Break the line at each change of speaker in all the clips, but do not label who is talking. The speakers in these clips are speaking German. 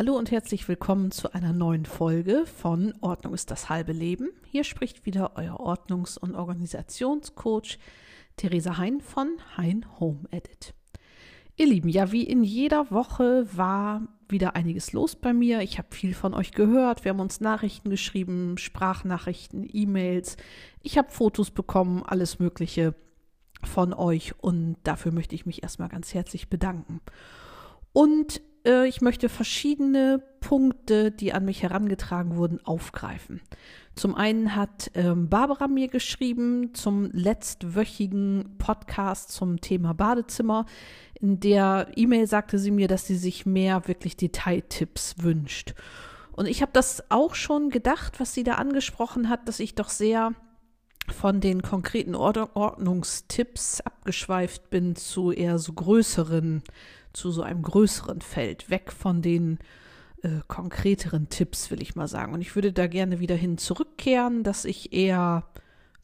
Hallo und herzlich willkommen zu einer neuen Folge von Ordnung ist das halbe Leben. Hier spricht wieder euer Ordnungs- und Organisationscoach Theresa Hein von Hein Home Edit. Ihr Lieben, ja, wie in jeder Woche war wieder einiges los bei mir. Ich habe viel von euch gehört. Wir haben uns Nachrichten geschrieben, Sprachnachrichten, E-Mails. Ich habe Fotos bekommen, alles Mögliche von euch und dafür möchte ich mich erstmal ganz herzlich bedanken. Und äh, ich möchte verschiedene Punkte, die an mich herangetragen wurden, aufgreifen. Zum einen hat ähm, Barbara mir geschrieben zum letztwöchigen Podcast zum Thema Badezimmer. In der E-Mail sagte sie mir, dass sie sich mehr wirklich Detailtipps wünscht. Und ich habe das auch schon gedacht, was sie da angesprochen hat, dass ich doch sehr von den konkreten Ordnungstipps abgeschweift bin zu eher so größeren zu so einem größeren Feld, weg von den äh, konkreteren Tipps, will ich mal sagen. Und ich würde da gerne wieder hin zurückkehren, dass ich eher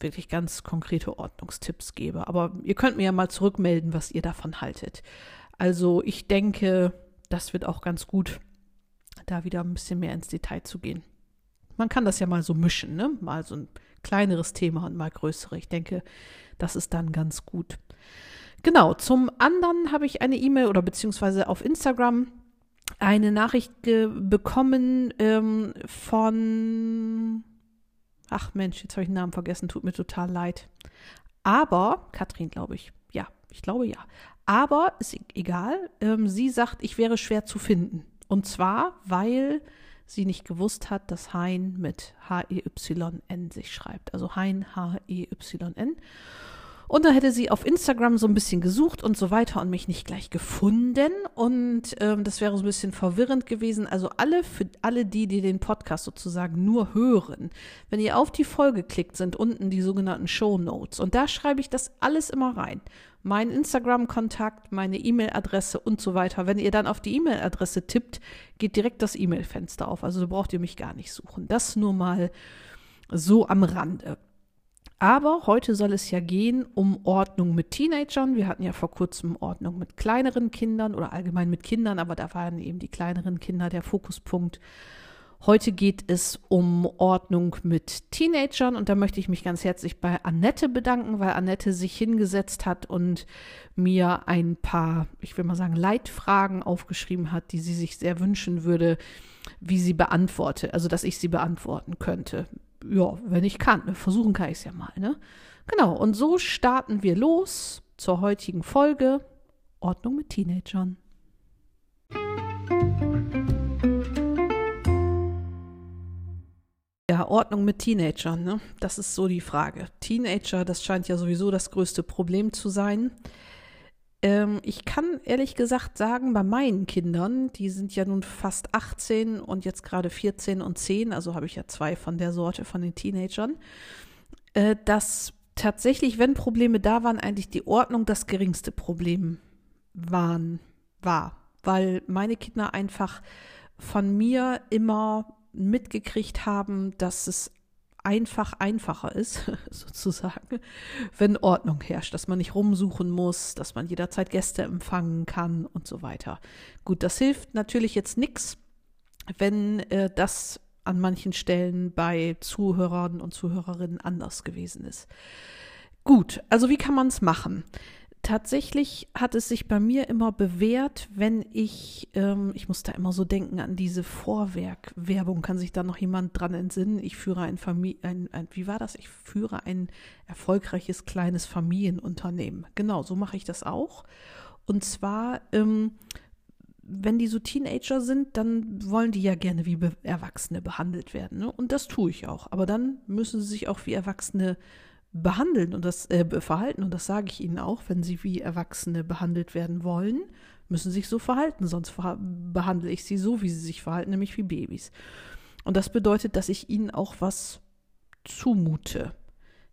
wirklich ganz konkrete Ordnungstipps gebe. Aber ihr könnt mir ja mal zurückmelden, was ihr davon haltet. Also ich denke, das wird auch ganz gut, da wieder ein bisschen mehr ins Detail zu gehen. Man kann das ja mal so mischen, ne? Mal so ein kleineres Thema und mal größere. Ich denke, das ist dann ganz gut. Genau, zum anderen habe ich eine E-Mail oder beziehungsweise auf Instagram eine Nachricht bekommen ähm, von, ach Mensch, jetzt habe ich den Namen vergessen, tut mir total leid. Aber, Katrin, glaube ich, ja, ich glaube ja. Aber ist e-, egal, ähm, sie sagt, ich wäre schwer zu finden. Und zwar, weil sie nicht gewusst hat, dass Hein mit H-E-Y-N sich schreibt. Also Hein H-E-Y-N. Und dann hätte sie auf Instagram so ein bisschen gesucht und so weiter und mich nicht gleich gefunden. Und ähm, das wäre so ein bisschen verwirrend gewesen. Also alle, für alle die, die den Podcast sozusagen nur hören, wenn ihr auf die Folge klickt, sind unten die sogenannten Show Notes. Und da schreibe ich das alles immer rein. Mein Instagram-Kontakt, meine E-Mail-Adresse und so weiter. Wenn ihr dann auf die E-Mail-Adresse tippt, geht direkt das E-Mail-Fenster auf. Also da braucht ihr mich gar nicht suchen. Das nur mal so am Rande. Aber heute soll es ja gehen um Ordnung mit Teenagern. Wir hatten ja vor kurzem Ordnung mit kleineren Kindern oder allgemein mit Kindern, aber da waren eben die kleineren Kinder der Fokuspunkt. Heute geht es um Ordnung mit Teenagern und da möchte ich mich ganz herzlich bei Annette bedanken, weil Annette sich hingesetzt hat und mir ein paar, ich will mal sagen, Leitfragen aufgeschrieben hat, die sie sich sehr wünschen würde, wie sie beantworte, also dass ich sie beantworten könnte ja, wenn ich kann. Ne? Versuchen kann ich es ja mal. Ne? Genau, und so starten wir los zur heutigen Folge Ordnung mit Teenagern. Ja, Ordnung mit Teenagern, ne? Das ist so die Frage. Teenager, das scheint ja sowieso das größte Problem zu sein. Ähm, ich kann ehrlich gesagt sagen, bei meinen Kindern, die sind ja nun fast 18 und jetzt gerade 14 und 10, also habe ich ja zwei von der Sorte von den Teenagern, äh, dass tatsächlich, wenn Probleme da waren, eigentlich die Ordnung das geringste Problem waren, war. Weil meine Kinder einfach von mir immer mitgekriegt haben, dass es einfach einfacher ist, sozusagen, wenn Ordnung herrscht, dass man nicht rumsuchen muss, dass man jederzeit Gäste empfangen kann und so weiter. Gut, das hilft natürlich jetzt nichts, wenn äh, das an manchen Stellen bei Zuhörern und Zuhörerinnen anders gewesen ist. Gut, also wie kann man es machen? Tatsächlich hat es sich bei mir immer bewährt, wenn ich, ähm, ich muss da immer so denken an diese Vorwerk-Werbung, kann sich da noch jemand dran entsinnen? Ich führe ein Familie, ein, ein, wie war das? Ich führe ein erfolgreiches kleines Familienunternehmen. Genau, so mache ich das auch. Und zwar, ähm, wenn die so Teenager sind, dann wollen die ja gerne wie Erwachsene behandelt werden. Ne? Und das tue ich auch. Aber dann müssen sie sich auch wie Erwachsene behandeln und das äh, verhalten. Und das sage ich Ihnen auch, wenn Sie wie Erwachsene behandelt werden wollen, müssen Sie sich so verhalten, sonst verha behandle ich Sie so, wie Sie sich verhalten, nämlich wie Babys. Und das bedeutet, dass ich Ihnen auch was zumute.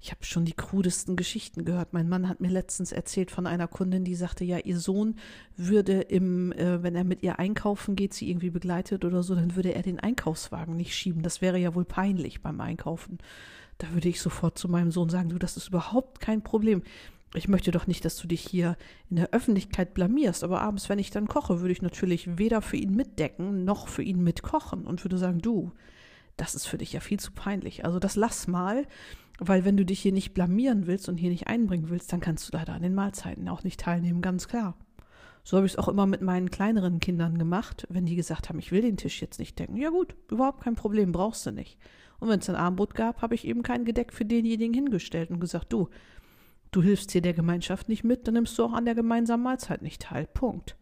Ich habe schon die krudesten Geschichten gehört. Mein Mann hat mir letztens erzählt von einer Kundin, die sagte, ja, ihr Sohn würde im, äh, wenn er mit ihr einkaufen geht, sie irgendwie begleitet oder so, dann würde er den Einkaufswagen nicht schieben. Das wäre ja wohl peinlich beim Einkaufen. Da würde ich sofort zu meinem Sohn sagen, du, das ist überhaupt kein Problem. ich möchte doch nicht, dass du dich hier in der Öffentlichkeit blamierst, aber abends, wenn ich dann koche, würde ich natürlich weder für ihn mitdecken noch für ihn mitkochen und würde sagen, du, das ist für dich ja viel zu peinlich. Also das lass mal, weil wenn du dich hier nicht blamieren willst und hier nicht einbringen willst, dann kannst du leider an den Mahlzeiten auch nicht teilnehmen, ganz klar. So habe ich es auch immer mit meinen kleineren Kindern gemacht, wenn die gesagt haben, ich will den Tisch jetzt nicht decken. Ja gut, überhaupt kein Problem, brauchst du nicht. Und wenn es ein Armbrot gab, habe ich eben kein Gedeck für denjenigen hingestellt und gesagt, du, du hilfst hier der Gemeinschaft nicht mit, dann nimmst du auch an der gemeinsamen Mahlzeit nicht teil. Punkt.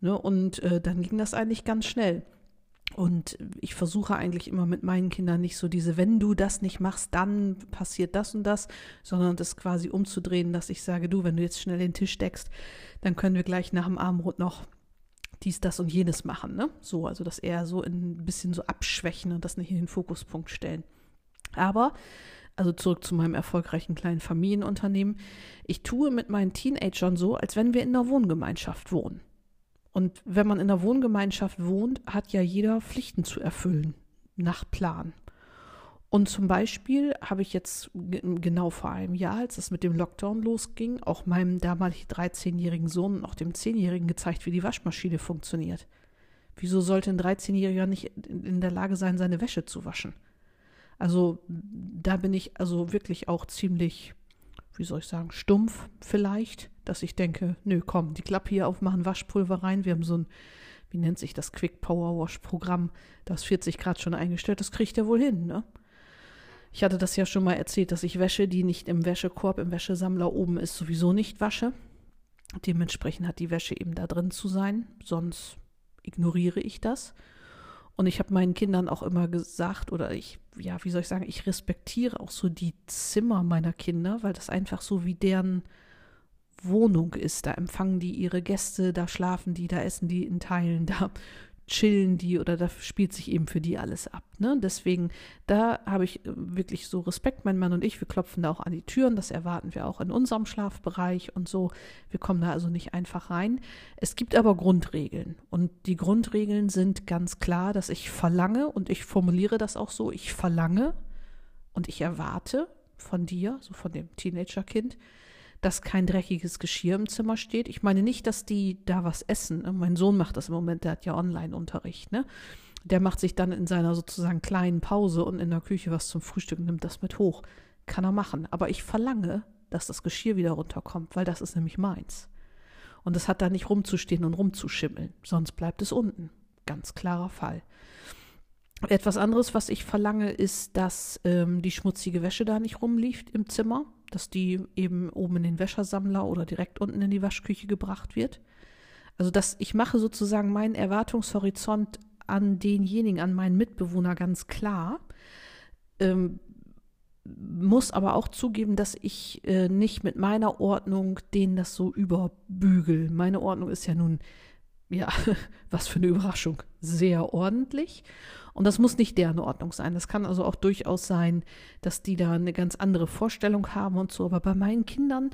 Ne? Und äh, dann ging das eigentlich ganz schnell. Und ich versuche eigentlich immer mit meinen Kindern nicht so diese, wenn du das nicht machst, dann passiert das und das, sondern das quasi umzudrehen, dass ich sage, du, wenn du jetzt schnell den Tisch deckst, dann können wir gleich nach dem Abendbrot noch dies, das und jenes machen. Ne? So, also das eher so ein bisschen so abschwächen und das nicht in den Fokuspunkt stellen. Aber also zurück zu meinem erfolgreichen kleinen Familienunternehmen, ich tue mit meinen Teenagern so, als wenn wir in einer Wohngemeinschaft wohnen. Und wenn man in einer Wohngemeinschaft wohnt, hat ja jeder Pflichten zu erfüllen, nach Plan. Und zum Beispiel habe ich jetzt genau vor einem Jahr, als es mit dem Lockdown losging, auch meinem damals 13-jährigen Sohn und auch dem 10-jährigen gezeigt, wie die Waschmaschine funktioniert. Wieso sollte ein 13-jähriger nicht in der Lage sein, seine Wäsche zu waschen? Also da bin ich also wirklich auch ziemlich, wie soll ich sagen, stumpf vielleicht, dass ich denke, nö, komm, die Klappe hier aufmachen, Waschpulver rein. Wir haben so ein, wie nennt sich das, Quick Power Wash Programm, das 40 Grad schon eingestellt, das kriegt er wohl hin, ne? Ich hatte das ja schon mal erzählt, dass ich Wäsche, die nicht im Wäschekorb, im Wäschesammler oben ist, sowieso nicht wasche. Dementsprechend hat die Wäsche eben da drin zu sein, sonst ignoriere ich das. Und ich habe meinen Kindern auch immer gesagt, oder ich, ja, wie soll ich sagen, ich respektiere auch so die Zimmer meiner Kinder, weil das einfach so wie deren Wohnung ist. Da empfangen die ihre Gäste, da schlafen die, da essen die in Teilen, da chillen die oder da spielt sich eben für die alles ab. Ne? Deswegen, da habe ich äh, wirklich so Respekt. Mein Mann und ich, wir klopfen da auch an die Türen. Das erwarten wir auch in unserem Schlafbereich und so. Wir kommen da also nicht einfach rein. Es gibt aber Grundregeln. Und die Grundregeln sind ganz klar, dass ich verlange, und ich formuliere das auch so, ich verlange und ich erwarte von dir, so von dem Teenagerkind, dass kein dreckiges Geschirr im Zimmer steht. Ich meine nicht, dass die da was essen. Ne? Mein Sohn macht das im Moment, der hat ja Online-Unterricht, ne? Der macht sich dann in seiner sozusagen kleinen Pause und in der Küche was zum Frühstück nimmt das mit hoch. Kann er machen. Aber ich verlange, dass das Geschirr wieder runterkommt, weil das ist nämlich meins. Und es hat da nicht rumzustehen und rumzuschimmeln, sonst bleibt es unten. Ganz klarer Fall. Etwas anderes, was ich verlange, ist, dass ähm, die schmutzige Wäsche da nicht rumliegt im Zimmer dass die eben oben in den Wäschersammler oder direkt unten in die Waschküche gebracht wird. Also dass ich mache sozusagen meinen Erwartungshorizont an denjenigen, an meinen Mitbewohner ganz klar. Ähm, muss aber auch zugeben, dass ich äh, nicht mit meiner Ordnung denen das so überbügel. Meine Ordnung ist ja nun, ja, was für eine Überraschung, sehr ordentlich. Und das muss nicht deren Ordnung sein. Das kann also auch durchaus sein, dass die da eine ganz andere Vorstellung haben und so. Aber bei meinen Kindern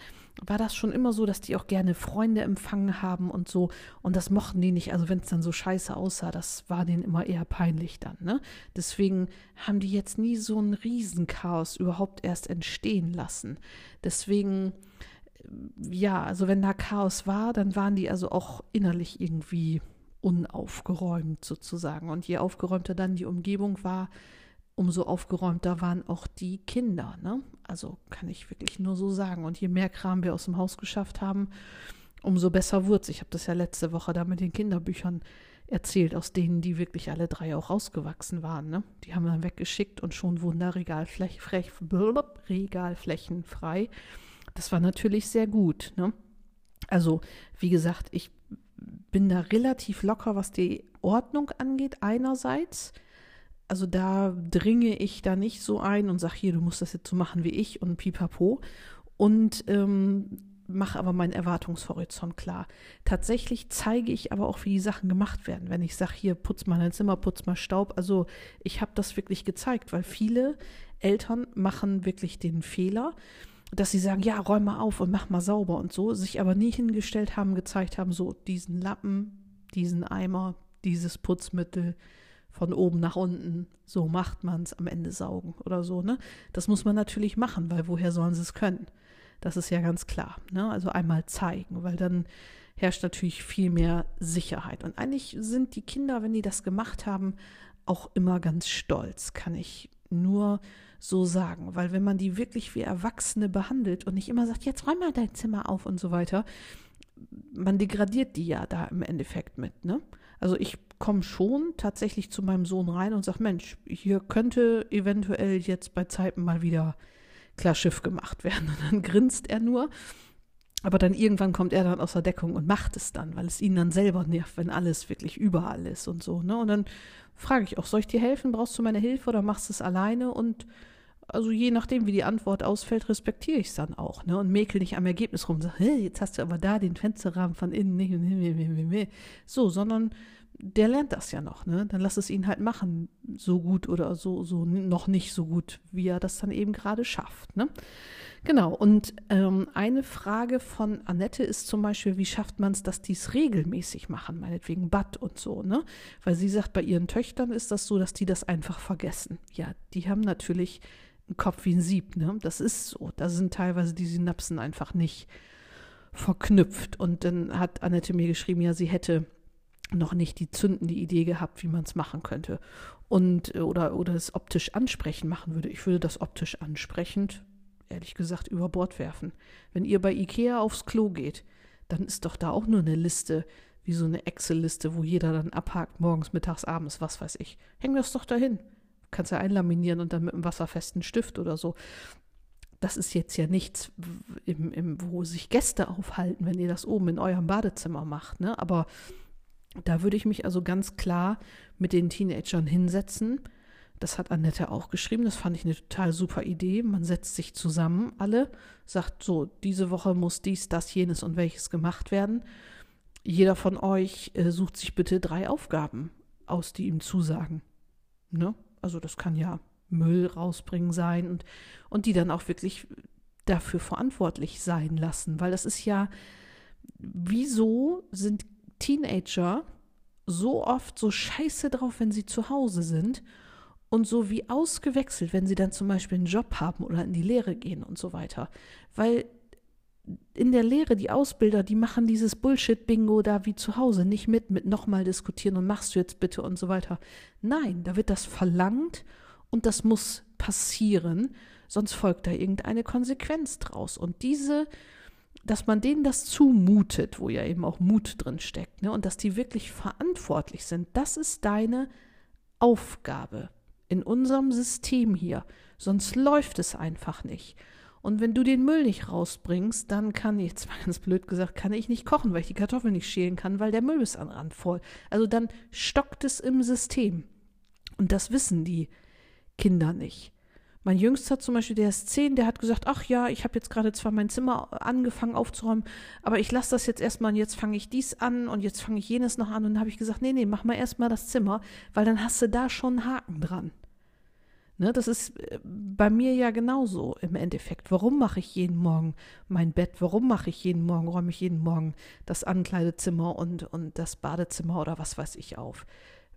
war das schon immer so, dass die auch gerne Freunde empfangen haben und so. Und das mochten die nicht. Also wenn es dann so scheiße aussah, das war denen immer eher peinlich dann. Ne? Deswegen haben die jetzt nie so ein Riesenchaos überhaupt erst entstehen lassen. Deswegen ja, also wenn da Chaos war, dann waren die also auch innerlich irgendwie unaufgeräumt sozusagen. Und je aufgeräumter dann die Umgebung war, umso aufgeräumter waren auch die Kinder. Ne? Also kann ich wirklich nur so sagen. Und je mehr Kram wir aus dem Haus geschafft haben, umso besser wurde es. Ich habe das ja letzte Woche da mit den Kinderbüchern erzählt, aus denen die wirklich alle drei auch rausgewachsen waren. Ne? Die haben wir dann weggeschickt und schon wurden da Regalfläch, Regalflächen frei. Das war natürlich sehr gut. Ne? Also, wie gesagt, ich bin da relativ locker, was die Ordnung angeht, einerseits. Also da dringe ich da nicht so ein und sage, hier, du musst das jetzt so machen wie ich und pipapo. Und ähm, mache aber meinen Erwartungshorizont klar. Tatsächlich zeige ich aber auch, wie die Sachen gemacht werden. Wenn ich sage, hier, putz mal dein Zimmer, putz mal Staub. Also ich habe das wirklich gezeigt, weil viele Eltern machen wirklich den Fehler, dass sie sagen, ja, räum mal auf und mach mal sauber und so, sich aber nie hingestellt haben, gezeigt haben, so diesen Lappen, diesen Eimer, dieses Putzmittel von oben nach unten, so macht man es am Ende saugen oder so, ne? Das muss man natürlich machen, weil woher sollen sie es können? Das ist ja ganz klar. Ne? Also einmal zeigen, weil dann herrscht natürlich viel mehr Sicherheit. Und eigentlich sind die Kinder, wenn die das gemacht haben, auch immer ganz stolz, kann ich nur so sagen. Weil wenn man die wirklich wie Erwachsene behandelt und nicht immer sagt, jetzt räum mal dein Zimmer auf und so weiter, man degradiert die ja da im Endeffekt mit, ne? Also ich komme schon tatsächlich zu meinem Sohn rein und sage, Mensch, hier könnte eventuell jetzt bei Zeiten mal wieder klar Schiff gemacht werden. Und dann grinst er nur. Aber dann irgendwann kommt er dann aus der Deckung und macht es dann, weil es ihn dann selber nervt, wenn alles wirklich überall ist und so. Ne? Und dann frage ich auch, soll ich dir helfen? Brauchst du meine Hilfe oder machst du es alleine? Und also je nachdem, wie die Antwort ausfällt, respektiere ich es dann auch. Ne? Und mäkel nicht am Ergebnis rum sage, hey, jetzt hast du aber da den Fensterrahmen von innen nicht. So, sondern der lernt das ja noch, ne? Dann lass es ihn halt machen, so gut oder so, so noch nicht so gut, wie er das dann eben gerade schafft, ne? Genau, und ähm, eine Frage von Annette ist zum Beispiel, wie schafft man es, dass die es regelmäßig machen, meinetwegen Bad und so, ne? Weil sie sagt, bei ihren Töchtern ist das so, dass die das einfach vergessen. Ja, die haben natürlich einen Kopf wie ein Sieb, ne? Das ist so. Da sind teilweise die Synapsen einfach nicht verknüpft. Und dann hat Annette mir geschrieben, ja, sie hätte noch nicht die zündende Idee gehabt, wie man es machen könnte. Und oder, oder es optisch ansprechend machen würde. Ich würde das optisch ansprechend ehrlich gesagt über Bord werfen. Wenn ihr bei Ikea aufs Klo geht, dann ist doch da auch nur eine Liste, wie so eine Excel-Liste, wo jeder dann abhakt, morgens, mittags, abends, was weiß ich. Häng das doch dahin. Kannst ja einlaminieren und dann mit einem wasserfesten Stift oder so. Das ist jetzt ja nichts, im, im, wo sich Gäste aufhalten, wenn ihr das oben in eurem Badezimmer macht. Ne? Aber da würde ich mich also ganz klar mit den Teenagern hinsetzen das hat Annette auch geschrieben. Das fand ich eine total super Idee. Man setzt sich zusammen, alle, sagt so, diese Woche muss dies, das, jenes und welches gemacht werden. Jeder von euch äh, sucht sich bitte drei Aufgaben aus, die ihm zusagen. Ne? Also das kann ja Müll rausbringen sein und, und die dann auch wirklich dafür verantwortlich sein lassen. Weil das ist ja, wieso sind Teenager so oft so scheiße drauf, wenn sie zu Hause sind und so wie ausgewechselt, wenn sie dann zum Beispiel einen Job haben oder in die Lehre gehen und so weiter. Weil in der Lehre die Ausbilder, die machen dieses Bullshit-Bingo da wie zu Hause nicht mit, mit nochmal diskutieren und machst du jetzt bitte und so weiter. Nein, da wird das verlangt und das muss passieren, sonst folgt da irgendeine Konsequenz draus. Und diese, dass man denen das zumutet, wo ja eben auch Mut drin steckt, ne, und dass die wirklich verantwortlich sind, das ist deine Aufgabe in unserem System hier. Sonst läuft es einfach nicht. Und wenn du den Müll nicht rausbringst, dann kann ich, mal ganz blöd gesagt, kann ich nicht kochen, weil ich die Kartoffeln nicht schälen kann, weil der Müll ist an Rand voll. Also dann stockt es im System. Und das wissen die Kinder nicht. Mein Jüngster zum Beispiel, der ist zehn, der hat gesagt, ach ja, ich habe jetzt gerade zwar mein Zimmer angefangen aufzuräumen, aber ich lasse das jetzt erstmal und jetzt fange ich dies an und jetzt fange ich jenes noch an. Und dann habe ich gesagt, nee, nee, mach mal erstmal das Zimmer, weil dann hast du da schon einen Haken dran. Ne, das ist äh, bei mir ja genauso im Endeffekt. Warum mache ich jeden Morgen mein Bett? Warum mache ich jeden Morgen, räume ich jeden Morgen das Ankleidezimmer und, und das Badezimmer oder was weiß ich auf?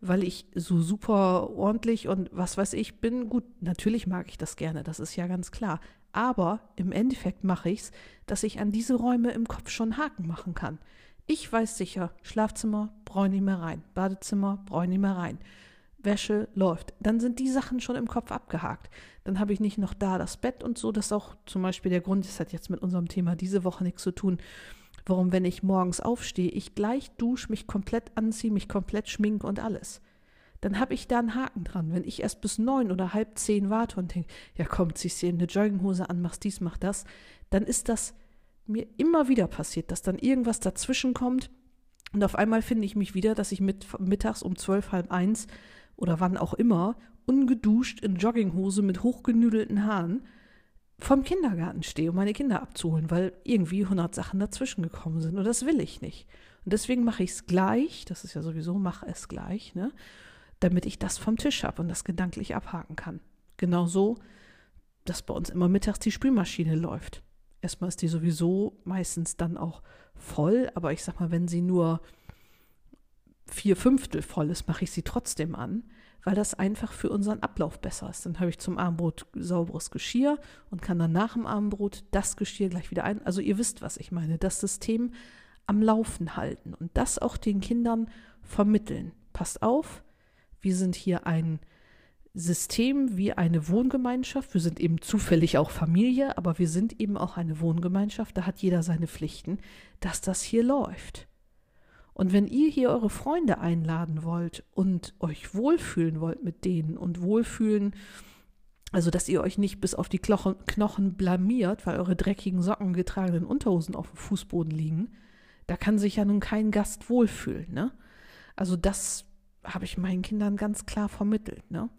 Weil ich so super ordentlich und was weiß ich bin. Gut, natürlich mag ich das gerne, das ist ja ganz klar. Aber im Endeffekt mache ich es, dass ich an diese Räume im Kopf schon Haken machen kann. Ich weiß sicher, Schlafzimmer brauche ich mehr rein, Badezimmer brauche ich mehr rein. Wäsche läuft. Dann sind die Sachen schon im Kopf abgehakt. Dann habe ich nicht noch da das Bett und so. Das ist auch zum Beispiel der Grund, das hat jetzt mit unserem Thema diese Woche nichts zu tun, warum, wenn ich morgens aufstehe, ich gleich dusche, mich komplett anziehe, mich komplett schminke und alles. Dann habe ich da einen Haken dran. Wenn ich erst bis neun oder halb zehn warte und denke, ja komm, ziehst dir eine Jogginghose an, machst dies, mach das, dann ist das mir immer wieder passiert, dass dann irgendwas dazwischen kommt und auf einmal finde ich mich wieder, dass ich mit, mittags um zwölf, halb eins oder wann auch immer, ungeduscht in Jogginghose mit hochgenüdelten Haaren vom Kindergarten stehe, um meine Kinder abzuholen, weil irgendwie 100 Sachen dazwischen gekommen sind. Und das will ich nicht. Und deswegen mache ich es gleich, das ist ja sowieso, mache es gleich, ne? damit ich das vom Tisch habe und das gedanklich abhaken kann. Genauso, dass bei uns immer mittags die Spülmaschine läuft. Erstmal ist die sowieso meistens dann auch voll, aber ich sag mal, wenn sie nur vier Fünftel voll ist, mache ich sie trotzdem an, weil das einfach für unseren Ablauf besser ist. Dann habe ich zum Abendbrot sauberes Geschirr und kann dann nach dem Abendbrot das Geschirr gleich wieder ein. Also ihr wisst, was ich meine. Das System am Laufen halten und das auch den Kindern vermitteln. Passt auf, wir sind hier ein System wie eine Wohngemeinschaft. Wir sind eben zufällig auch Familie, aber wir sind eben auch eine Wohngemeinschaft. Da hat jeder seine Pflichten, dass das hier läuft. Und wenn ihr hier eure Freunde einladen wollt und euch wohlfühlen wollt mit denen und wohlfühlen, also dass ihr euch nicht bis auf die Knochen blamiert, weil eure dreckigen Socken getragenen Unterhosen auf dem Fußboden liegen, da kann sich ja nun kein Gast wohlfühlen, ne? Also das habe ich meinen Kindern ganz klar vermittelt, ne?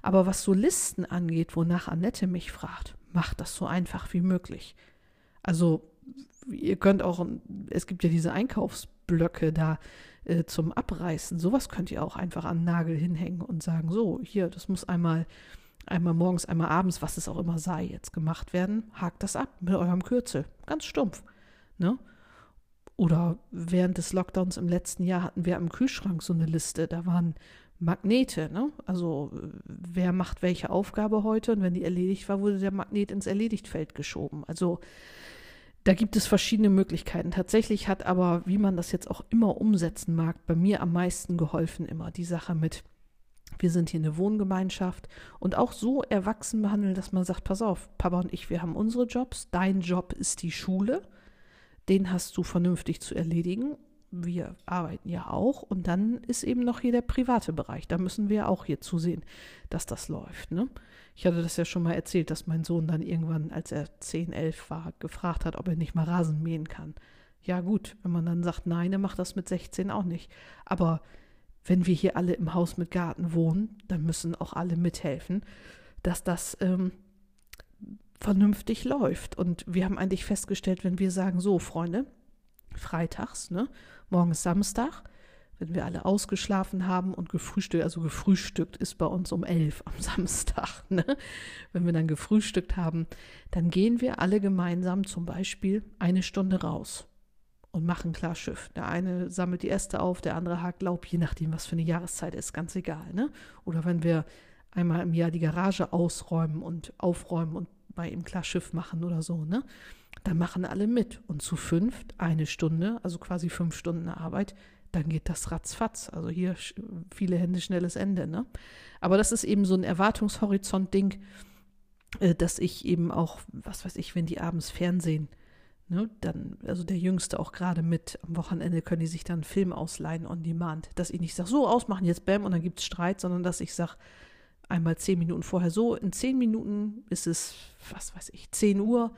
Aber was so Listen angeht, wonach Annette mich fragt, macht das so einfach wie möglich. Also ihr könnt auch, es gibt ja diese Einkaufs Blöcke da äh, zum Abreißen. Sowas könnt ihr auch einfach an Nagel hinhängen und sagen, so, hier, das muss einmal, einmal morgens, einmal abends, was es auch immer sei, jetzt gemacht werden. Hakt das ab mit eurem Kürzel. Ganz stumpf. Ne? Oder während des Lockdowns im letzten Jahr hatten wir am Kühlschrank so eine Liste. Da waren Magnete, ne? Also wer macht welche Aufgabe heute und wenn die erledigt war, wurde der Magnet ins Erledigtfeld geschoben. Also da gibt es verschiedene Möglichkeiten. Tatsächlich hat aber, wie man das jetzt auch immer umsetzen mag, bei mir am meisten geholfen immer die Sache mit, wir sind hier eine Wohngemeinschaft und auch so erwachsen behandeln, dass man sagt, pass auf, Papa und ich, wir haben unsere Jobs, dein Job ist die Schule, den hast du vernünftig zu erledigen. Wir arbeiten ja auch und dann ist eben noch hier der private Bereich. Da müssen wir auch hier zusehen, dass das läuft. Ne? Ich hatte das ja schon mal erzählt, dass mein Sohn dann irgendwann, als er 10, 11 war, gefragt hat, ob er nicht mal Rasen mähen kann. Ja gut, wenn man dann sagt, nein, er macht das mit 16 auch nicht. Aber wenn wir hier alle im Haus mit Garten wohnen, dann müssen auch alle mithelfen, dass das ähm, vernünftig läuft. Und wir haben eigentlich festgestellt, wenn wir sagen, so Freunde, freitags, ne, morgen ist Samstag, wenn wir alle ausgeschlafen haben und gefrühstückt, also gefrühstückt ist bei uns um elf am Samstag, ne? wenn wir dann gefrühstückt haben, dann gehen wir alle gemeinsam zum Beispiel eine Stunde raus und machen klar Schiff. Der eine sammelt die Äste auf, der andere hakt Laub, je nachdem, was für eine Jahreszeit ist, ganz egal. Ne? Oder wenn wir einmal im Jahr die Garage ausräumen und aufräumen und bei ihm klar Schiff machen oder so, ne? Dann machen alle mit. Und zu fünft eine Stunde, also quasi fünf Stunden Arbeit, dann geht das ratzfatz. Also hier viele Hände, schnelles Ende. Ne? Aber das ist eben so ein Erwartungshorizont-Ding, äh, dass ich eben auch, was weiß ich, wenn die abends Fernsehen, ne, dann, also der Jüngste auch gerade mit, am Wochenende können die sich dann einen Film ausleihen on demand. Dass ich nicht sage, so ausmachen jetzt Bäm und dann gibt es Streit, sondern dass ich sage, einmal zehn Minuten vorher so, in zehn Minuten ist es, was weiß ich, zehn Uhr,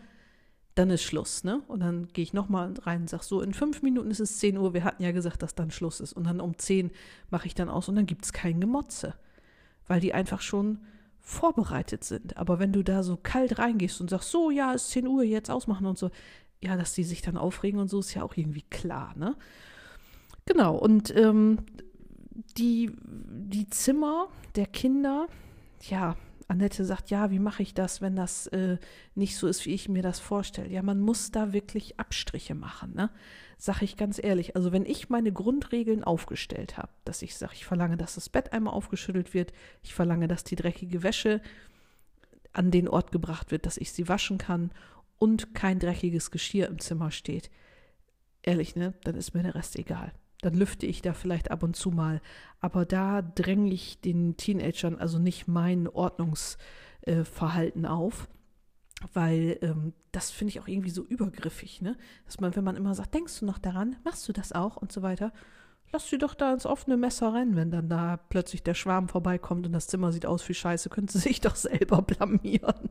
dann ist Schluss, ne? Und dann gehe ich nochmal rein und sage so, in fünf Minuten ist es 10 Uhr, wir hatten ja gesagt, dass dann Schluss ist. Und dann um 10 mache ich dann aus und dann gibt es kein Gemotze, weil die einfach schon vorbereitet sind. Aber wenn du da so kalt reingehst und sagst, so, ja, ist 10 Uhr, jetzt ausmachen und so, ja, dass die sich dann aufregen und so, ist ja auch irgendwie klar, ne? Genau, und ähm, die, die Zimmer der Kinder, ja, Annette sagt, ja, wie mache ich das, wenn das äh, nicht so ist, wie ich mir das vorstelle? Ja, man muss da wirklich Abstriche machen, ne? Sag ich ganz ehrlich. Also wenn ich meine Grundregeln aufgestellt habe, dass ich sage, ich verlange, dass das Bett einmal aufgeschüttelt wird, ich verlange, dass die dreckige Wäsche an den Ort gebracht wird, dass ich sie waschen kann und kein dreckiges Geschirr im Zimmer steht. Ehrlich, ne? Dann ist mir der Rest egal dann lüfte ich da vielleicht ab und zu mal. Aber da dränge ich den Teenagern also nicht mein Ordnungsverhalten äh, auf, weil ähm, das finde ich auch irgendwie so übergriffig, ne? Dass man, wenn man immer sagt, denkst du noch daran, machst du das auch und so weiter, lass sie doch da ins offene Messer rennen, wenn dann da plötzlich der Schwarm vorbeikommt und das Zimmer sieht aus wie Scheiße, können sie sich doch selber blamieren.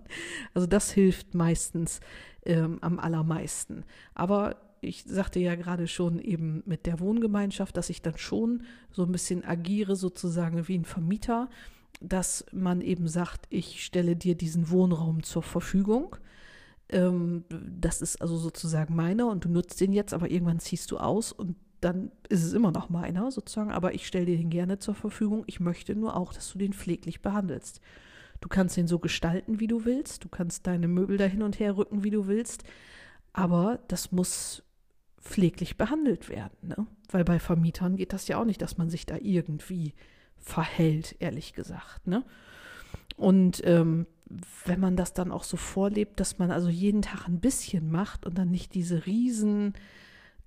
Also das hilft meistens ähm, am allermeisten. Aber ich sagte ja gerade schon eben mit der Wohngemeinschaft, dass ich dann schon so ein bisschen agiere, sozusagen wie ein Vermieter, dass man eben sagt, ich stelle dir diesen Wohnraum zur Verfügung. Ähm, das ist also sozusagen meiner und du nutzt den jetzt, aber irgendwann ziehst du aus und dann ist es immer noch meiner sozusagen, aber ich stelle dir den gerne zur Verfügung. Ich möchte nur auch, dass du den pfleglich behandelst. Du kannst den so gestalten, wie du willst. Du kannst deine Möbel da hin und her rücken, wie du willst. Aber das muss pfleglich behandelt werden. Ne? Weil bei Vermietern geht das ja auch nicht, dass man sich da irgendwie verhält, ehrlich gesagt. Ne? Und ähm, wenn man das dann auch so vorlebt, dass man also jeden Tag ein bisschen macht und dann nicht diese riesen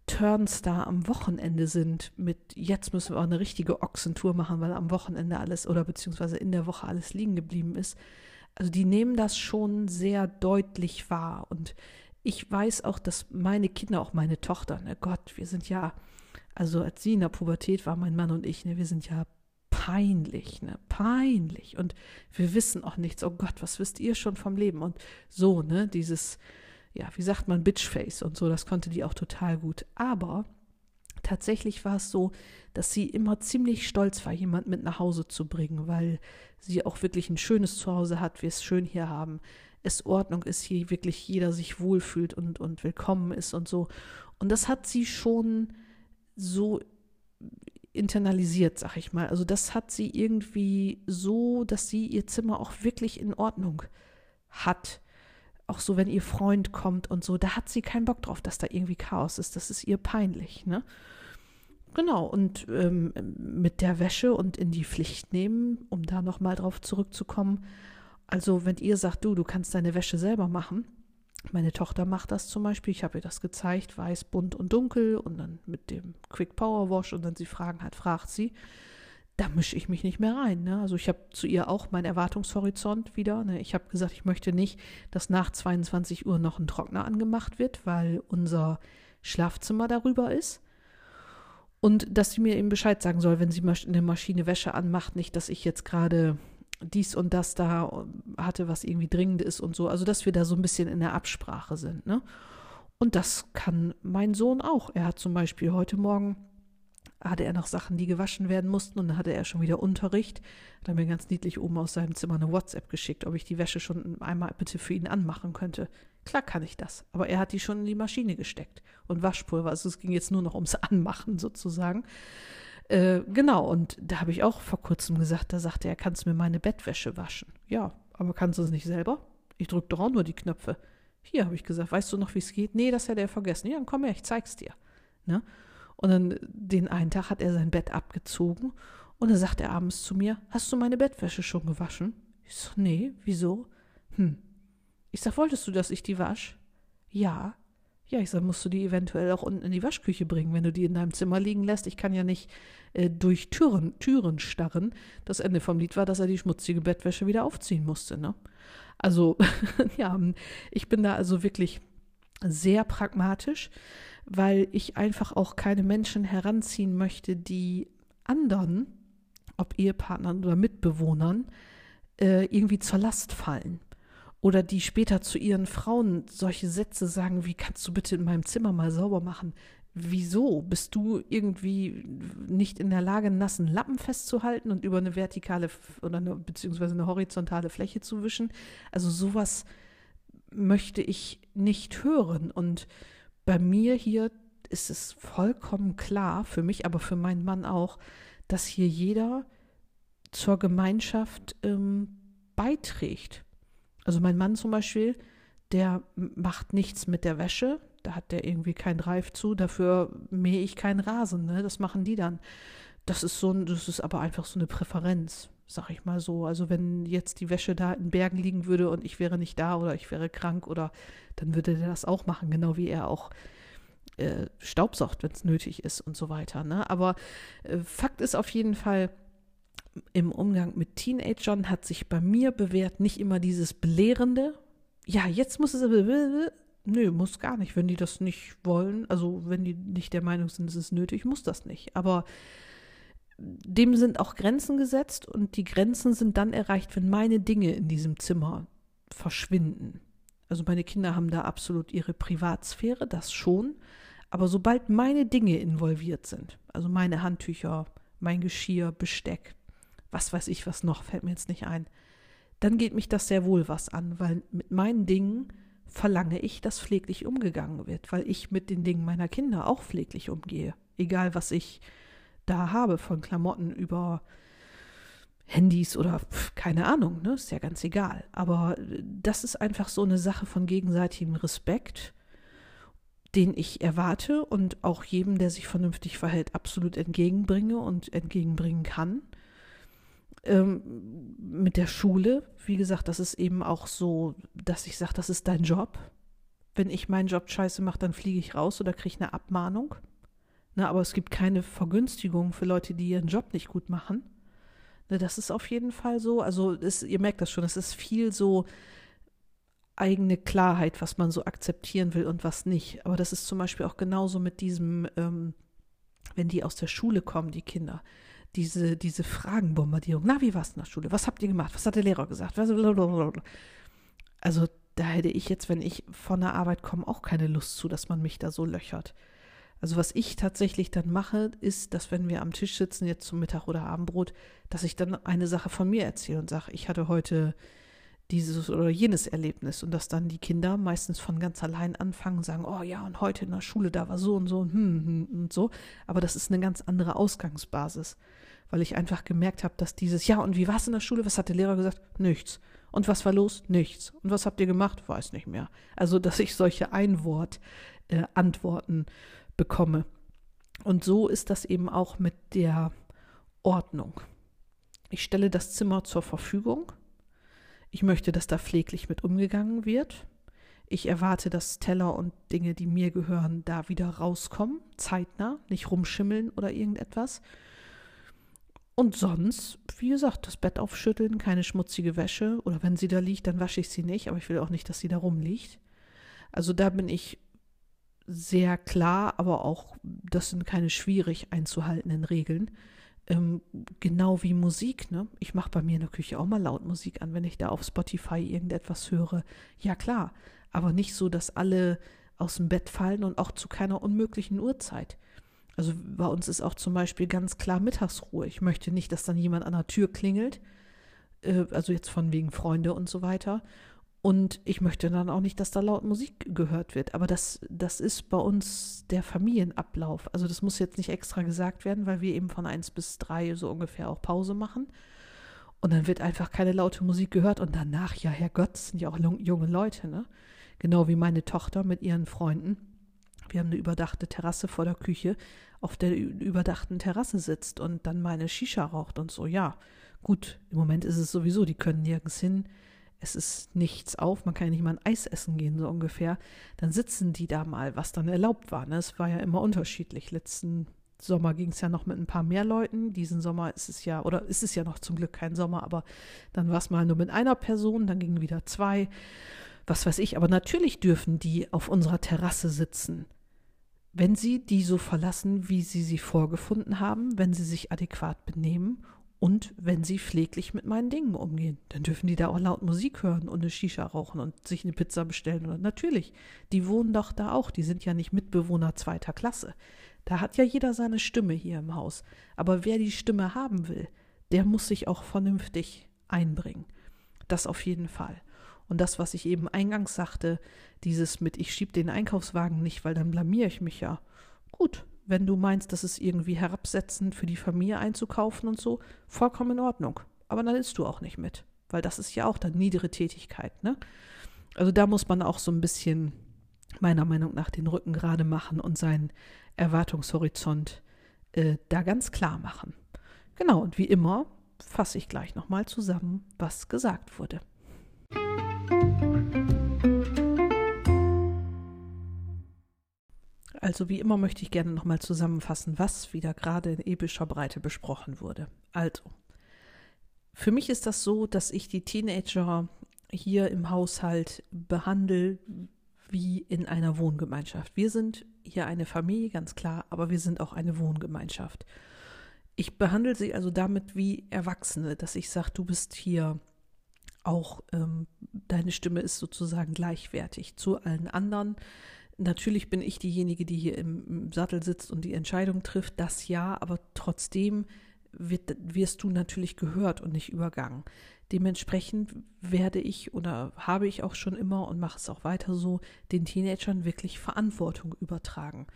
Turns da am Wochenende sind mit jetzt müssen wir auch eine richtige Ochsentour machen, weil am Wochenende alles oder beziehungsweise in der Woche alles liegen geblieben ist. Also die nehmen das schon sehr deutlich wahr und ich weiß auch, dass meine Kinder, auch meine Tochter, ne Gott, wir sind ja, also als sie in der Pubertät war, mein Mann und ich, ne, wir sind ja peinlich, ne, peinlich und wir wissen auch nichts. Oh Gott, was wisst ihr schon vom Leben? Und so, ne, dieses, ja, wie sagt man, Bitchface und so, das konnte die auch total gut. Aber tatsächlich war es so, dass sie immer ziemlich stolz war, jemand mit nach Hause zu bringen, weil sie auch wirklich ein schönes Zuhause hat, wir es schön hier haben, es Ordnung ist, hier wirklich jeder sich wohlfühlt und, und willkommen ist und so. Und das hat sie schon so internalisiert, sag ich mal. Also das hat sie irgendwie so, dass sie ihr Zimmer auch wirklich in Ordnung hat. Auch so, wenn ihr Freund kommt und so, da hat sie keinen Bock drauf, dass da irgendwie Chaos ist. Das ist ihr peinlich, ne? Genau, und ähm, mit der Wäsche und in die Pflicht nehmen, um da nochmal drauf zurückzukommen. Also, wenn ihr sagt, du, du kannst deine Wäsche selber machen, meine Tochter macht das zum Beispiel, ich habe ihr das gezeigt, weiß, bunt und dunkel und dann mit dem Quick Power Wash und dann sie Fragen hat, fragt sie, da mische ich mich nicht mehr rein. Ne? Also ich habe zu ihr auch meinen Erwartungshorizont wieder. Ne? Ich habe gesagt, ich möchte nicht, dass nach 22 Uhr noch ein Trockner angemacht wird, weil unser Schlafzimmer darüber ist. Und dass sie mir eben Bescheid sagen soll, wenn sie eine Maschine Wäsche anmacht, nicht, dass ich jetzt gerade dies und das da hatte, was irgendwie dringend ist und so. Also, dass wir da so ein bisschen in der Absprache sind. Ne? Und das kann mein Sohn auch. Er hat zum Beispiel heute Morgen hatte er noch Sachen, die gewaschen werden mussten und dann hatte er schon wieder Unterricht. Hat er mir ganz niedlich oben aus seinem Zimmer eine WhatsApp geschickt, ob ich die Wäsche schon einmal bitte für ihn anmachen könnte. Klar kann ich das, aber er hat die schon in die Maschine gesteckt und Waschpulver. Also es ging jetzt nur noch ums Anmachen sozusagen. Äh, genau, und da habe ich auch vor kurzem gesagt, da sagte er, kannst du mir meine Bettwäsche waschen? Ja, aber kannst du es nicht selber? Ich drücke doch auch nur die Knöpfe. Hier habe ich gesagt, weißt du noch, wie es geht? Nee, das hätte er vergessen. Ja, dann komm her, ich zeig's dir. Ne? Und dann den einen Tag hat er sein Bett abgezogen und dann sagt er abends zu mir, hast du meine Bettwäsche schon gewaschen? Ich so, nee, wieso? Hm. Ich sag, wolltest du, dass ich die wasch? Ja. Ja, ich sage, musst du die eventuell auch unten in die Waschküche bringen, wenn du die in deinem Zimmer liegen lässt. Ich kann ja nicht äh, durch Türen, Türen starren. Das Ende vom Lied war, dass er die schmutzige Bettwäsche wieder aufziehen musste. Ne? Also, ja, ich bin da also wirklich sehr pragmatisch, weil ich einfach auch keine Menschen heranziehen möchte, die anderen, ob Ehepartnern oder Mitbewohnern, äh, irgendwie zur Last fallen oder die später zu ihren Frauen solche Sätze sagen, wie kannst du bitte in meinem Zimmer mal sauber machen? Wieso? Bist du irgendwie nicht in der Lage, einen nassen Lappen festzuhalten und über eine vertikale oder eine, beziehungsweise eine horizontale Fläche zu wischen? Also sowas möchte ich nicht hören. Und bei mir hier ist es vollkommen klar, für mich, aber für meinen Mann auch, dass hier jeder zur Gemeinschaft ähm, beiträgt. Also mein Mann zum Beispiel, der macht nichts mit der Wäsche, da hat der irgendwie keinen Reif zu, dafür mähe ich keinen Rasen, ne? Das machen die dann. Das ist so das ist aber einfach so eine Präferenz, sag ich mal so. Also wenn jetzt die Wäsche da in Bergen liegen würde und ich wäre nicht da oder ich wäre krank oder dann würde der das auch machen, genau wie er auch äh, staubsaugt, wenn es nötig ist und so weiter. Ne? Aber äh, Fakt ist auf jeden Fall, im Umgang mit Teenagern hat sich bei mir bewährt nicht immer dieses Belehrende. Ja, jetzt muss es. Nö, muss gar nicht. Wenn die das nicht wollen, also wenn die nicht der Meinung sind, es ist nötig, muss das nicht. Aber dem sind auch Grenzen gesetzt und die Grenzen sind dann erreicht, wenn meine Dinge in diesem Zimmer verschwinden. Also meine Kinder haben da absolut ihre Privatsphäre, das schon. Aber sobald meine Dinge involviert sind, also meine Handtücher, mein Geschirr, Besteck, was weiß ich was noch, fällt mir jetzt nicht ein, dann geht mich das sehr wohl was an, weil mit meinen Dingen verlange ich, dass pfleglich umgegangen wird, weil ich mit den Dingen meiner Kinder auch pfleglich umgehe. Egal, was ich da habe, von Klamotten über Handys oder pf, keine Ahnung, ne? ist ja ganz egal. Aber das ist einfach so eine Sache von gegenseitigem Respekt, den ich erwarte und auch jedem, der sich vernünftig verhält, absolut entgegenbringe und entgegenbringen kann. Ähm, mit der Schule, wie gesagt, das ist eben auch so, dass ich sage, das ist dein Job. Wenn ich meinen Job scheiße mache, dann fliege ich raus oder kriege eine Abmahnung. Na, aber es gibt keine Vergünstigung für Leute, die ihren Job nicht gut machen. Ne, das ist auf jeden Fall so. Also es, ihr merkt das schon, es ist viel so eigene Klarheit, was man so akzeptieren will und was nicht. Aber das ist zum Beispiel auch genauso mit diesem, ähm, wenn die aus der Schule kommen, die Kinder, diese, diese Fragenbombardierung. Na, wie war es in der Schule? Was habt ihr gemacht? Was hat der Lehrer gesagt? Also da hätte ich jetzt, wenn ich von der Arbeit komme, auch keine Lust zu, dass man mich da so löchert. Also was ich tatsächlich dann mache, ist, dass wenn wir am Tisch sitzen, jetzt zum Mittag oder Abendbrot, dass ich dann eine Sache von mir erzähle und sage, ich hatte heute dieses oder jenes Erlebnis und dass dann die Kinder meistens von ganz allein anfangen sagen, oh ja, und heute in der Schule, da war so und so und hm, hm, und so. Aber das ist eine ganz andere Ausgangsbasis, weil ich einfach gemerkt habe, dass dieses, ja, und wie war es in der Schule? Was hat der Lehrer gesagt? Nichts. Und was war los? Nichts. Und was habt ihr gemacht? Weiß nicht mehr. Also, dass ich solche Einwort-Antworten äh, bekomme. Und so ist das eben auch mit der Ordnung. Ich stelle das Zimmer zur Verfügung. Ich möchte, dass da pfleglich mit umgegangen wird. Ich erwarte, dass Teller und Dinge, die mir gehören, da wieder rauskommen, zeitnah, nicht rumschimmeln oder irgendetwas. Und sonst, wie gesagt, das Bett aufschütteln, keine schmutzige Wäsche oder wenn sie da liegt, dann wasche ich sie nicht, aber ich will auch nicht, dass sie da rumliegt. Also da bin ich sehr klar, aber auch, das sind keine schwierig einzuhaltenden Regeln. Ähm, genau wie Musik, ne? Ich mache bei mir in der Küche auch mal laut Musik an, wenn ich da auf Spotify irgendetwas höre. Ja klar, aber nicht so, dass alle aus dem Bett fallen und auch zu keiner unmöglichen Uhrzeit. Also bei uns ist auch zum Beispiel ganz klar Mittagsruhe. Ich möchte nicht, dass dann jemand an der Tür klingelt, äh, also jetzt von wegen Freunde und so weiter, und ich möchte dann auch nicht, dass da laut Musik gehört wird. Aber das, das ist bei uns der Familienablauf. Also das muss jetzt nicht extra gesagt werden, weil wir eben von eins bis drei so ungefähr auch Pause machen. Und dann wird einfach keine laute Musik gehört. Und danach, ja, Herrgott, sind ja auch junge Leute, ne? Genau wie meine Tochter mit ihren Freunden. Wir haben eine überdachte Terrasse vor der Küche, auf der überdachten Terrasse sitzt und dann meine Shisha raucht und so. Ja, gut, im Moment ist es sowieso, die können nirgends hin es ist nichts auf, man kann ja nicht mal ein Eis essen gehen, so ungefähr, dann sitzen die da mal, was dann erlaubt war. Ne? Es war ja immer unterschiedlich. Letzten Sommer ging es ja noch mit ein paar mehr Leuten. Diesen Sommer ist es ja, oder ist es ja noch zum Glück kein Sommer, aber dann war es mal nur mit einer Person, dann gingen wieder zwei, was weiß ich. Aber natürlich dürfen die auf unserer Terrasse sitzen, wenn sie die so verlassen, wie sie sie vorgefunden haben, wenn sie sich adäquat benehmen und wenn sie pfleglich mit meinen Dingen umgehen, dann dürfen die da auch laut Musik hören und eine Shisha rauchen und sich eine Pizza bestellen. Und natürlich, die wohnen doch da auch. Die sind ja nicht Mitbewohner zweiter Klasse. Da hat ja jeder seine Stimme hier im Haus. Aber wer die Stimme haben will, der muss sich auch vernünftig einbringen. Das auf jeden Fall. Und das, was ich eben eingangs sagte, dieses mit, ich schieb den Einkaufswagen nicht, weil dann blamier ich mich ja. Gut, wenn du meinst, das ist irgendwie herabsetzend für die Familie einzukaufen und so, vollkommen in Ordnung. Aber dann isst du auch nicht mit, weil das ist ja auch dann niedere Tätigkeit, ne? Also da muss man auch so ein bisschen meiner Meinung nach den Rücken gerade machen und seinen Erwartungshorizont äh, da ganz klar machen. Genau, und wie immer fasse ich gleich nochmal zusammen, was gesagt wurde. Also wie immer möchte ich gerne nochmal zusammenfassen, was wieder gerade in epischer Breite besprochen wurde. Also, für mich ist das so, dass ich die Teenager hier im Haushalt behandle wie in einer Wohngemeinschaft. Wir sind hier eine Familie, ganz klar, aber wir sind auch eine Wohngemeinschaft. Ich behandle sie also damit wie Erwachsene, dass ich sage, du bist hier auch, ähm, deine Stimme ist sozusagen gleichwertig zu allen anderen. Natürlich bin ich diejenige, die hier im, Sattel sitzt und die Entscheidung trifft, das ja, aber trotzdem wird, wirst du natürlich gehört und nicht übergangen. Dementsprechend werde ich oder habe ich auch schon immer und mache es auch weiter so, den Teenagern wirklich Verantwortung übertragen.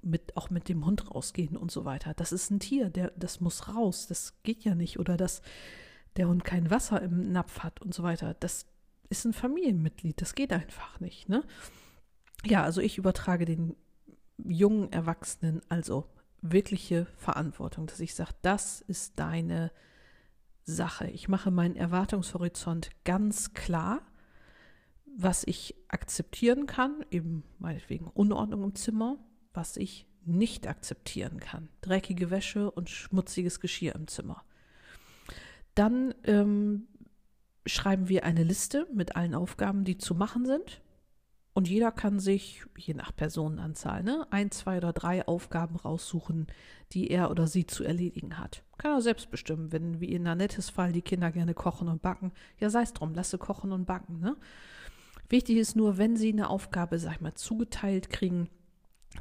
Mit, auch mit dem Hund rausgehen und so weiter. Das ist ein Tier, der, das muss raus, das geht ja nicht. Oder dass der Hund kein Wasser im Napf hat und so weiter. Das ist ein Familienmitglied, das geht einfach nicht. Ne? Ja, also ich übertrage den jungen Erwachsenen also wirkliche Verantwortung, dass ich sage, das ist deine Sache. Ich mache meinen Erwartungshorizont ganz klar, was ich akzeptieren kann, eben meinetwegen Unordnung im Zimmer, was ich nicht akzeptieren kann. Dreckige Wäsche und schmutziges Geschirr im Zimmer. Dann ähm, schreiben wir eine Liste mit allen Aufgaben, die zu machen sind. Und jeder kann sich, je nach Personenanzahl, ne, ein, zwei oder drei Aufgaben raussuchen, die er oder sie zu erledigen hat. Kann er selbst bestimmen, wenn wie in Annettes Fall die Kinder gerne kochen und backen. Ja, sei es drum, lasse kochen und backen. Ne? Wichtig ist nur, wenn sie eine Aufgabe, sag ich mal, zugeteilt kriegen,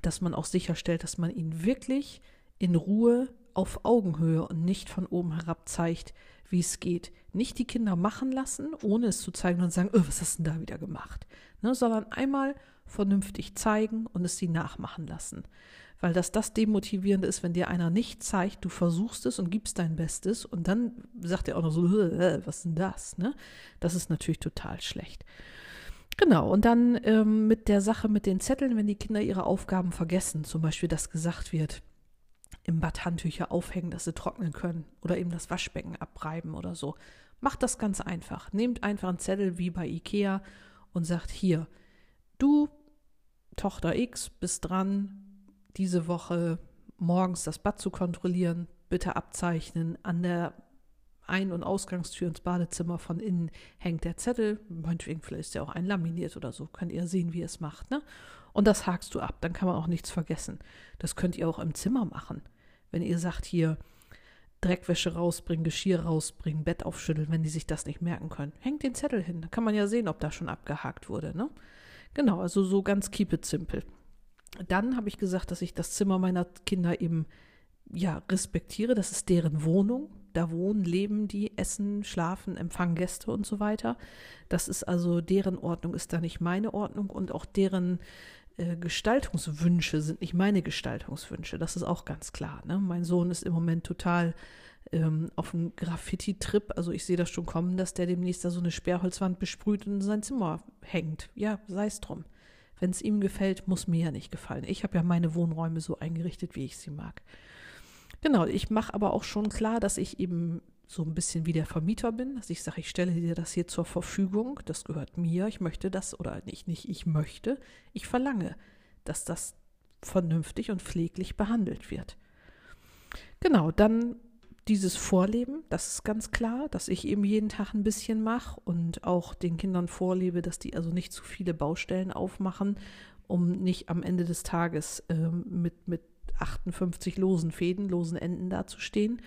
dass man auch sicherstellt, dass man ihnen wirklich in Ruhe auf Augenhöhe und nicht von oben herab zeigt, wie es geht. Nicht die Kinder machen lassen, ohne es zu zeigen und sagen, oh, was hast du denn da wieder gemacht? Ne, sondern einmal vernünftig zeigen und es sie nachmachen lassen. Weil das das Demotivierende ist, wenn dir einer nicht zeigt, du versuchst es und gibst dein Bestes und dann sagt er auch noch so, äh, was ist denn das? Ne? Das ist natürlich total schlecht. Genau, und dann ähm, mit der Sache mit den Zetteln, wenn die Kinder ihre Aufgaben vergessen, zum Beispiel, dass gesagt wird, im Bad Handtücher aufhängen, dass sie trocknen können oder eben das Waschbecken abreiben oder so. Macht das ganz einfach. Nehmt einfach einen Zettel wie bei Ikea und sagt hier, du, Tochter X, bist dran, diese Woche morgens das Bad zu kontrollieren, bitte abzeichnen. An der ein- und Ausgangstür ins Badezimmer von innen hängt der Zettel. Meinetwegen, vielleicht ist der auch einlaminiert oder so. Könnt ihr sehen, wie ihr es macht. Ne? Und das hakst du ab. Dann kann man auch nichts vergessen. Das könnt ihr auch im Zimmer machen. Wenn ihr sagt, hier Dreckwäsche rausbringen, Geschirr rausbringen, Bett aufschütteln, wenn die sich das nicht merken können. Hängt den Zettel hin. Da kann man ja sehen, ob da schon abgehakt wurde. Ne? Genau, also so ganz keep it simple. Dann habe ich gesagt, dass ich das Zimmer meiner Kinder eben ja respektiere. Das ist deren Wohnung. Da wohnen, leben die, essen, schlafen, empfangen Gäste und so weiter. Das ist also deren Ordnung, ist da nicht meine Ordnung und auch deren äh, Gestaltungswünsche sind nicht meine Gestaltungswünsche. Das ist auch ganz klar. Ne? Mein Sohn ist im Moment total ähm, auf einem Graffiti-Trip. Also ich sehe das schon kommen, dass der demnächst da so eine Sperrholzwand besprüht und in sein Zimmer hängt. Ja, sei es drum. Wenn es ihm gefällt, muss mir ja nicht gefallen. Ich habe ja meine Wohnräume so eingerichtet, wie ich sie mag. Genau, ich mache aber auch schon klar, dass ich eben so ein bisschen wie der Vermieter bin, dass ich sage, ich stelle dir das hier zur Verfügung, das gehört mir, ich möchte das oder nicht, nicht ich möchte, ich verlange, dass das vernünftig und pfleglich behandelt wird. Genau, dann dieses Vorleben, das ist ganz klar, dass ich eben jeden Tag ein bisschen mache und auch den Kindern vorlebe, dass die also nicht zu viele Baustellen aufmachen, um nicht am Ende des Tages äh, mit, mit 58 losen Fäden, losen Enden dazustehen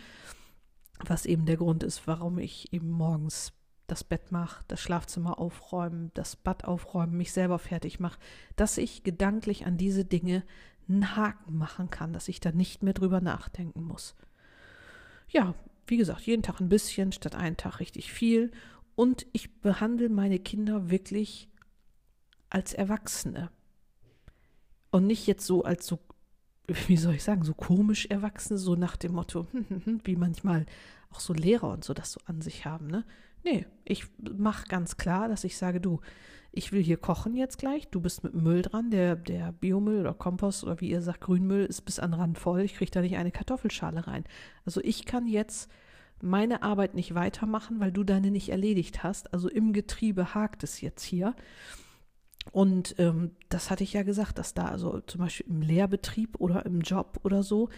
was eben der Grund ist, warum ich eben morgens das Bett mache, das Schlafzimmer aufräumen, das Bad aufräumen, mich selber fertig mache, dass ich gedanklich an diese Dinge einen Haken machen kann, dass ich da nicht mehr drüber nachdenken muss. Ja, wie gesagt, jeden Tag ein bisschen, statt einen Tag richtig viel. Und ich behandle meine Kinder wirklich als Erwachsene. Und nicht jetzt so als so wie soll ich sagen, so komisch Erwachsene, so nach dem Motto, wie manchmal auch so Lehrer und so das so an sich haben, ne? Nee, ich mache ganz klar, dass ich sage, du, ich will hier kochen jetzt gleich, du bist mit Müll dran, der, der Biomüll oder Kompost oder wie ihr sagt, Grünmüll ist bis an Rand voll, ich kriege da nicht eine Kartoffelschale rein. Also ich kann jetzt meine Arbeit nicht weitermachen, weil du deine nicht erledigt hast. Also im Getriebe hakt es jetzt hier. Und ähm, das hatte ich ja gesagt, dass da also zum Beispiel im Lehrbetrieb oder im Job oder so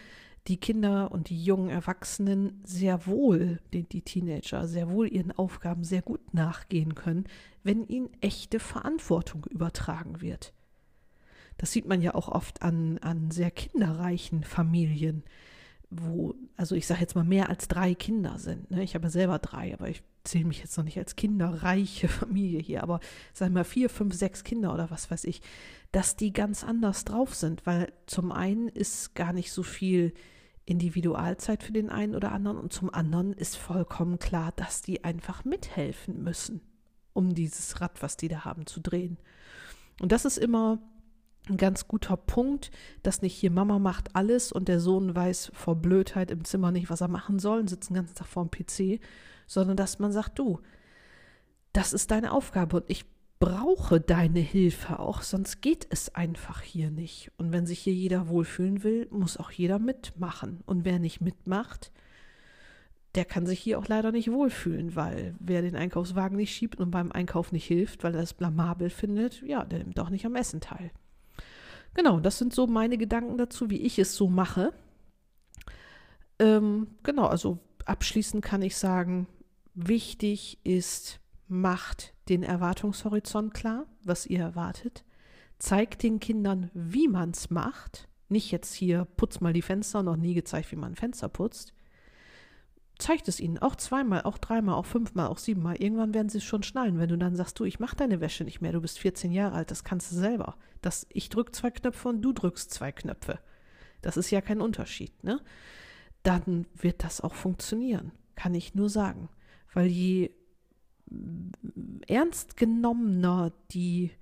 die Kinder und die jungen Erwachsenen sehr wohl, die, die Teenager, sehr wohl ihren Aufgaben sehr gut nachgehen können, wenn ihnen echte Verantwortung übertragen wird. Das sieht man ja auch oft an, an sehr kinderreichen Familien, wo, also ich sage jetzt mal, mehr als drei Kinder sind. Ne? Ich habe selber drei, aber ich zähle mich jetzt noch nicht als kinderreiche Familie hier, aber sagen wir vier, fünf, sechs Kinder oder was weiß ich, dass die ganz anders drauf sind, weil zum einen ist gar nicht so viel Individualzeit für den einen oder anderen und zum anderen ist vollkommen klar, dass die einfach mithelfen müssen, um dieses Rad, was die da haben, zu drehen. Und das ist immer ein ganz guter Punkt, dass nicht hier Mama macht alles und der Sohn weiß vor Blödheit im Zimmer nicht, was er machen soll und sitzt den ganzen Tag vor dem PC, sondern dass man sagt, du, das ist deine Aufgabe und ich brauche deine Hilfe auch, sonst geht es einfach hier nicht. Und wenn sich hier jeder wohlfühlen will, muss auch jeder mitmachen. Und wer nicht mitmacht, der kann sich hier auch leider nicht wohlfühlen, weil wer den Einkaufswagen nicht schiebt und beim Einkauf nicht hilft, weil er es blamabel findet, ja, der nimmt doch nicht am Essen teil. Genau, das sind so meine Gedanken dazu, wie ich es so mache. Ähm, genau, also abschließend kann ich sagen, wichtig ist, macht den Erwartungshorizont klar, was ihr erwartet. Zeigt den Kindern, wie man es macht. Nicht jetzt hier, putz mal die Fenster, noch nie gezeigt, wie man Fenster putzt. Zeigt es ihnen auch zweimal, auch dreimal, auch fünfmal, auch siebenmal. Irgendwann werden sie es schon schnallen, wenn du dann sagst, du, ich mach deine Wäsche nicht mehr, du bist 14 Jahre alt, das kannst du selber. Das, ich drück zwei Knöpfe und du drückst zwei Knöpfe. Das ist ja kein Unterschied, ne? Dann wird das auch funktionieren, kann ich nur sagen. Weil je ernst genommener die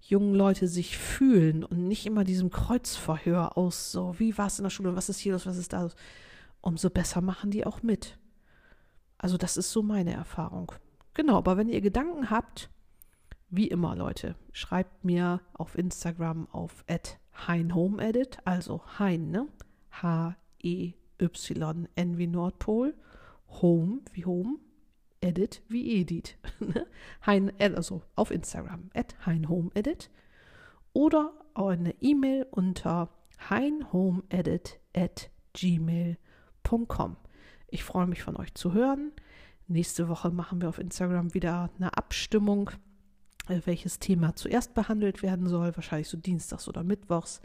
jungen Leute sich fühlen und nicht immer diesem Kreuzverhör aus, so, wie war es in der Schule, was ist hier los, was ist da los, umso besser machen die auch mit. Also das ist so meine Erfahrung. Genau, aber wenn ihr Gedanken habt, wie immer, Leute, schreibt mir auf Instagram auf @heinhomeedit, also Hein, ne? H E Y N wie Nordpol, Home wie Home, Edit wie Edit. Ne? hein, also auf Instagram, at heinhomeedit oder eine E-Mail unter heinhomeedit at gmail.com. Ich freue mich von euch zu hören. Nächste Woche machen wir auf Instagram wieder eine Abstimmung, äh, welches Thema zuerst behandelt werden soll, wahrscheinlich so dienstags oder mittwochs.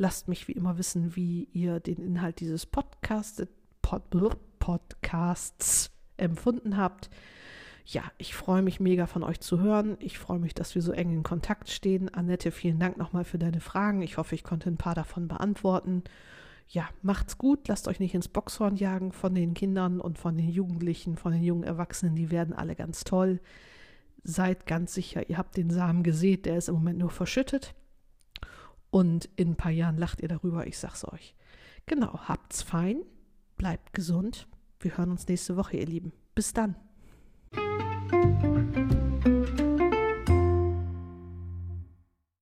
Lasst mich wie immer wissen, wie ihr den Inhalt dieses Podcast, Pod, Podcasts empfunden habt. Ja, ich freue mich mega von euch zu hören. Ich freue mich, dass wir so eng in Kontakt stehen. Annette, vielen Dank nochmal für deine Fragen. Ich hoffe, ich konnte ein paar davon beantworten. Ja, macht's gut, lasst euch nicht ins Boxhorn jagen von den Kindern und von den Jugendlichen, von den jungen Erwachsenen, die werden alle ganz toll. Seid ganz sicher, ihr habt den Samen gesät, der ist im Moment nur verschüttet. Und in ein paar Jahren lacht ihr darüber, ich sag's euch. Genau, habt's fein, bleibt gesund. Wir hören uns nächste Woche, ihr Lieben. Bis dann.